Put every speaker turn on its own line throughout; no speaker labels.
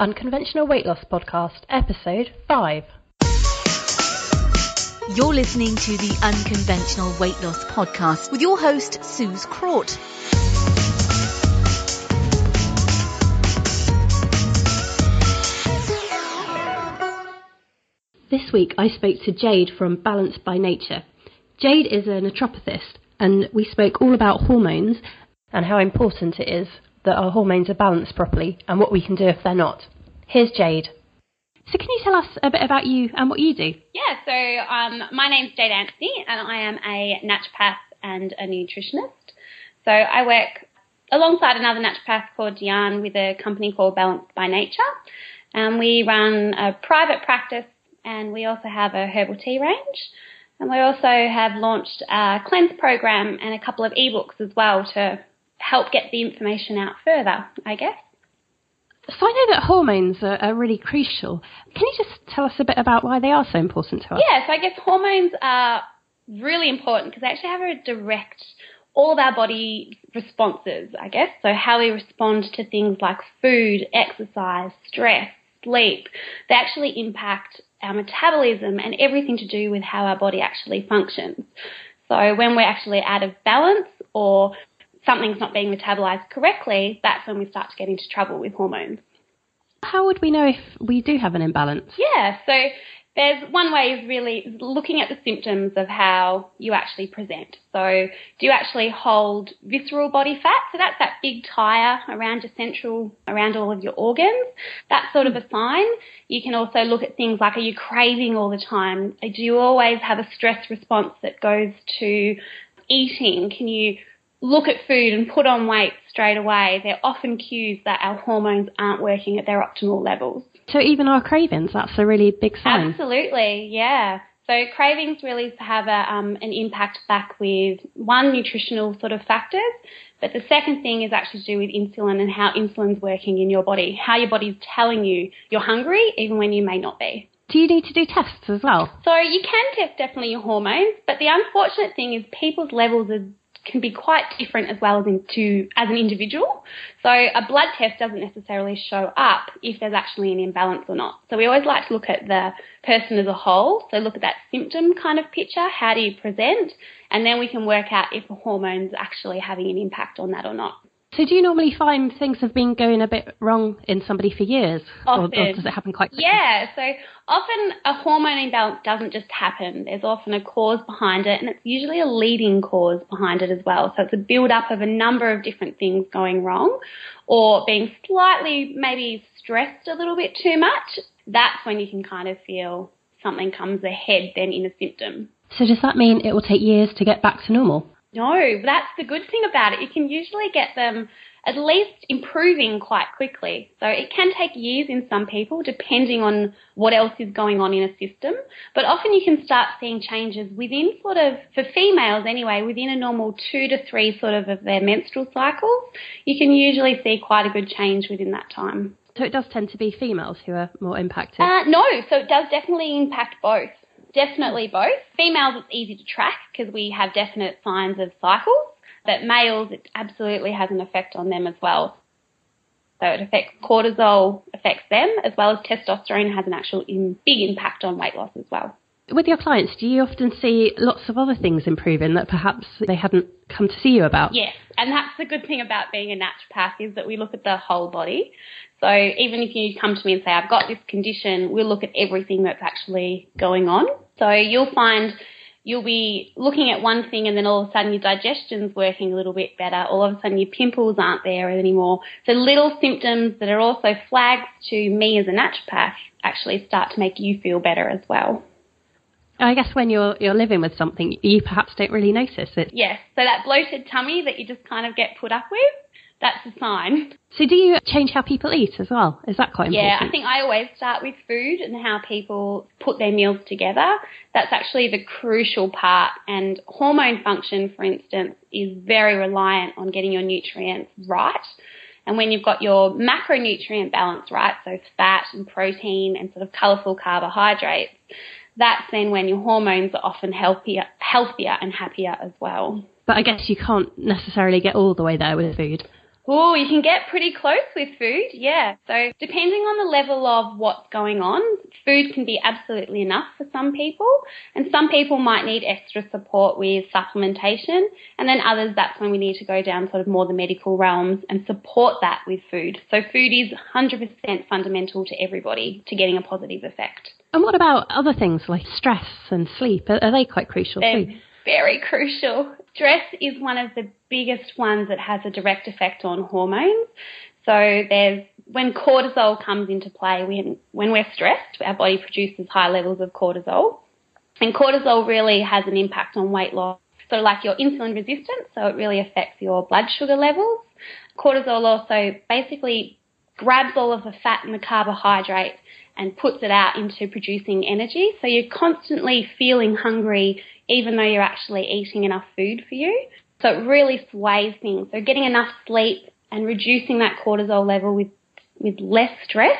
Unconventional Weight Loss Podcast, Episode 5.
You're listening to the Unconventional Weight Loss Podcast with your host, Suze Crawt.
This week I spoke to Jade from Balanced by Nature. Jade is a naturopathist, and we spoke all about hormones and how important it is that our hormones are balanced properly and what we can do if they're not. Here's Jade. So, can you tell us a bit about you and what you do?
Yeah, so um, my name's Jade Anstey, and I am a naturopath and a nutritionist. So, I work alongside another naturopath called Diane with a company called Balanced by Nature. And we run a private practice, and we also have a herbal tea range. And we also have launched a cleanse program and a couple of ebooks as well to help get the information out further, I guess.
So I know that hormones are, are, really crucial. Can you just tell us a bit about why they are so important to us?
Yeah, so I guess hormones are really important because they actually have a direct all of our body responses, I guess. So how we respond to things like food, exercise, stress, sleep, they actually impact our metabolism and everything to do with how our body actually functions. So when we're actually out of balance or something's not being metabolized correctly, that's when we start to get into trouble with hormones.
How would we know if we do have an imbalance?
Yeah, so there's one way is really looking at the symptoms of how you actually present. So, do you actually hold visceral body fat? So that's that big tire around your central, around all of your organs. That's sort of a hmm. sign. You can also look at things like, are you craving all the time? Do you always have a stress response that goes to eating? Can you look at food and put on weight straight away, they're often cues that our hormones aren't working at their optimal levels.
So even our cravings, that's a really big sign.
Absolutely, yeah. So cravings really have a, um, an impact back with one nutritional sort of factors, but the second thing is actually to do with insulin and how insulin's working in your body, how your body's telling you you're hungry even when you may not be.
Do you need to do tests as well?
So you can test definitely your hormones, but the unfortunate thing is people's levels are can be quite different as well as into as an individual. So a blood test doesn't necessarily show up if there's actually an imbalance or not. So we always like to look at the person as a whole. So look at that symptom kind of picture. How do you present? And then we can work out if the hormone's actually having an impact on that or not.
So do you normally find things have been going a bit wrong in somebody for years? Or, or does it happen quite quickly?
Yeah, so often a hormone imbalance doesn't just happen. There's often a cause behind it and it's usually a leading cause behind it as well. So it's a build up of a number of different things going wrong or being slightly maybe stressed a little bit too much. That's when you can kind of feel something comes ahead then in a symptom.
So does that mean it will take years to get back to normal?
No, that's the good thing about it. You can usually get them at least improving quite quickly. So it can take years in some people, depending on what else is going on in a system. But often you can start seeing changes within sort of, for females anyway, within a normal two to three sort of of their menstrual cycles. You can usually see quite a good change within that time.
So it does tend to be females who are more impacted?
Uh, no, so it does definitely impact both. Definitely both. Females, it's easy to track because we have definite signs of cycles, but males, it absolutely has an effect on them as well. So it affects cortisol, affects them, as well as testosterone has an actual in, big impact on weight loss as well.
With your clients, do you often see lots of other things improving that perhaps they hadn't come to see you about?
Yes, and that's the good thing about being a naturopath is that we look at the whole body. So even if you come to me and say, I've got this condition, we'll look at everything that's actually going on. So you'll find you'll be looking at one thing and then all of a sudden your digestion's working a little bit better. All of a sudden your pimples aren't there anymore. So little symptoms that are also flags to me as a naturopath actually start to make you feel better as well.
I guess when you're you're living with something, you perhaps don't really notice it.
Yes. So that bloated tummy that you just kind of get put up with, that's a sign.
So do you change how people eat as well? Is that quite important?
Yeah, I think I always start with food and how people put their meals together. That's actually the crucial part. And hormone function, for instance, is very reliant on getting your nutrients right. And when you've got your macronutrient balance right, so fat and protein and sort of colourful carbohydrates, that's then when your hormones are often healthier, healthier and happier as well.
But I guess you can't necessarily get all the way there with food.
Oh, you can get pretty close with food, yeah. So depending on the level of what's going on, food can be absolutely enough for some people, and some people might need extra support with supplementation, and then others that's when we need to go down sort of more the medical realms and support that with food. So food is 100% fundamental to everybody to getting a positive effect.
And what about other things like stress and sleep? Are, are they quite crucial
They're
too?
very crucial. Stress is one of the biggest ones that has a direct effect on hormones. So there's when cortisol comes into play, when when we're stressed, our body produces high levels of cortisol. And cortisol really has an impact on weight loss. So like your insulin resistance, so it really affects your blood sugar levels. Cortisol also basically grabs all of the fat and the carbohydrate and puts it out into producing energy. So you're constantly feeling hungry even though you're actually eating enough food for you. So it really sways things. So getting enough sleep and reducing that cortisol level with, with less stress,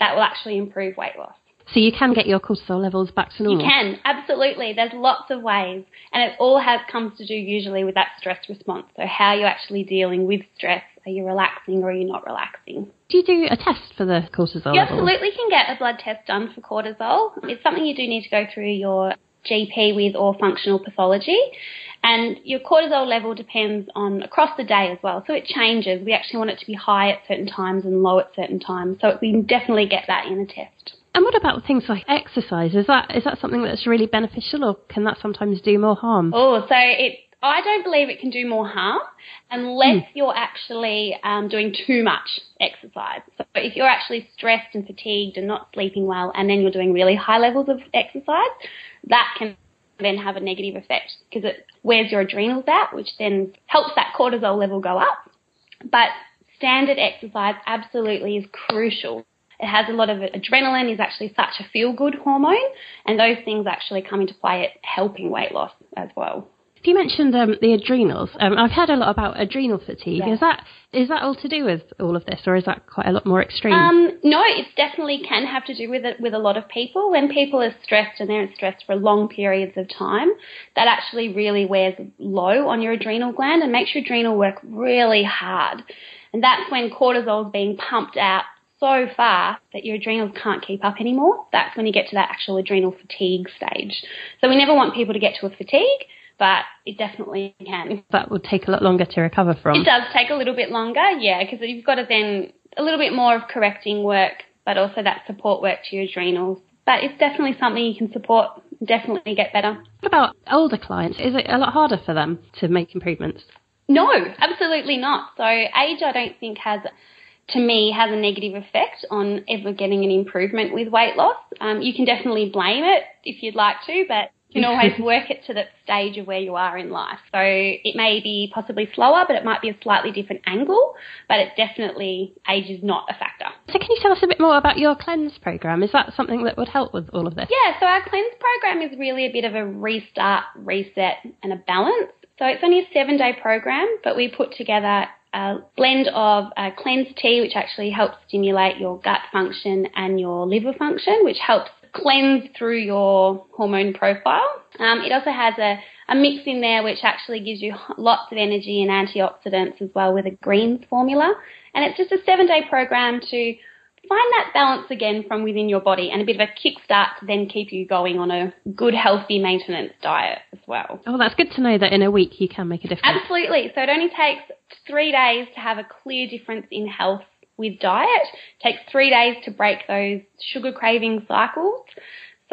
that will actually improve weight loss.
So you can get your cortisol levels back to normal.
You can, absolutely. There's lots of ways. And it all has comes to do usually with that stress response. So how you're actually dealing with stress. Are you relaxing or are you not relaxing?
Do you do a test for the cortisol
You absolutely can get a blood test done for cortisol. It's something you do need to go through your GP with or functional pathology. And your cortisol level depends on across the day as well. So it changes. We actually want it to be high at certain times and low at certain times. So we can definitely get that in a test.
And what about things like exercise? Is that is that something that's really beneficial, or can that sometimes do more harm?
Oh, so it. I don't believe it can do more harm unless you're actually um, doing too much exercise. So if you're actually stressed and fatigued and not sleeping well, and then you're doing really high levels of exercise, that can then have a negative effect because it wears your adrenals out, which then helps that cortisol level go up. But standard exercise absolutely is crucial. It has a lot of adrenaline, is actually such a feel good hormone, and those things actually come into play at helping weight loss as well.
You mentioned um, the adrenals. Um, I've heard a lot about adrenal fatigue.
Yeah.
Is that is that all to do with all of this, or is that quite a lot more extreme?
Um, no, it definitely can have to do with it with a lot of people. When people are stressed and they're stressed for long periods of time, that actually really wears low on your adrenal gland and makes your adrenal work really hard. And that's when cortisol is being pumped out so far that your adrenals can't keep up anymore. That's when you get to that actual adrenal fatigue stage. So we never want people to get to a fatigue, but it definitely can.
that would take a lot longer to recover from.
It does take a little bit longer, yeah, because you've got to then a little bit more of correcting work, but also that support work to your adrenals. But it's definitely something you can support, definitely get better.
What about older clients? Is it a lot harder for them to make improvements?
No, absolutely not. So age, I don't think has, to me, has a negative effect on ever getting an improvement with weight loss. Um, you can definitely blame it if you'd like to, but you can always work it to the stage of where you are in life. So it may be possibly slower, but it might be a slightly different angle. But it definitely age is not a factor.
So can you tell us a bit more about your cleanse program? Is that something that would help with all of this?
Yeah, so our cleanse program is really a bit of a restart, reset, and a balance. So it's only a seven day program, but we put together a blend of uh, cleanse tea, which actually helps stimulate your gut function and your liver function, which helps cleanse through your hormone profile. Um, it also has a, a mix in there which actually gives you lots of energy and antioxidants as well with a greens formula. And it's just a seven day program to find that balance again from within your body and a bit of a kickstart to then keep you going on a good, healthy maintenance diet as well.
Oh, that's good to know that in a week you can make a difference.
Absolutely. So it only takes three days to have a clear difference in health with diet. It takes three days to break those sugar craving cycles.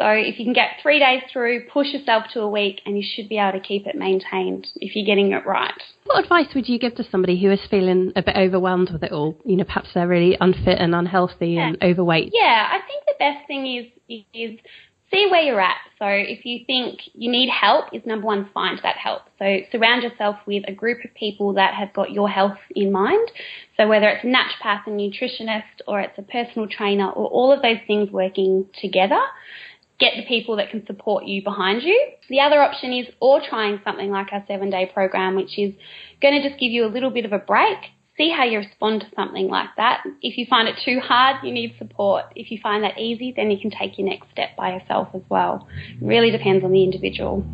So if you can get three days through, push yourself to a week and you should be able to keep it maintained if you're getting it right.
What advice would you give to somebody who is feeling a bit overwhelmed with it all? You know, perhaps they're really unfit and unhealthy and overweight.
Yeah, I think the best thing is is see where you're at. So if you think you need help, is number one, find that help. So surround yourself with a group of people that have got your health in mind. So whether it's a naturopath, a nutritionist, or it's a personal trainer, or all of those things working together, get the people that can support you behind you. The other option is or trying something like our seven day program, which is going to just give you a little bit of a break. See how you respond to something like that. If you find it too hard, you need support. If you find that easy, then you can take your next step by yourself as well. It really depends on the individual.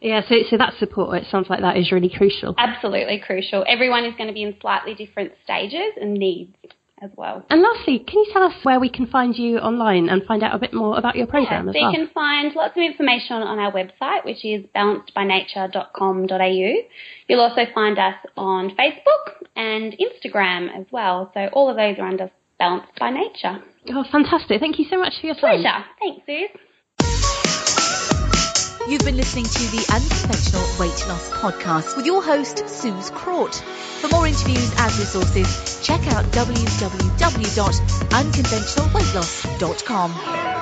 Yeah, so, so that support, it sounds like that is really crucial.
Absolutely crucial. Everyone is going to be in slightly different stages and needs as well.
And lastly, can you tell us where we can find you online and find out a bit more about your program
yeah,
as
so
well?
you can find lots of information on our website, which is balancedbynature.com.au. You'll also find us on Facebook and Instagram as well. So all of those are under Balanced by Nature.
Oh, fantastic. Thank you so much for your time.
Pleasure. Thanks, Suze.
You've been listening to the Unconventional Weight Loss Podcast with your host, Suze Crort. For more interviews and resources, check out www.unconventionalweightloss.com.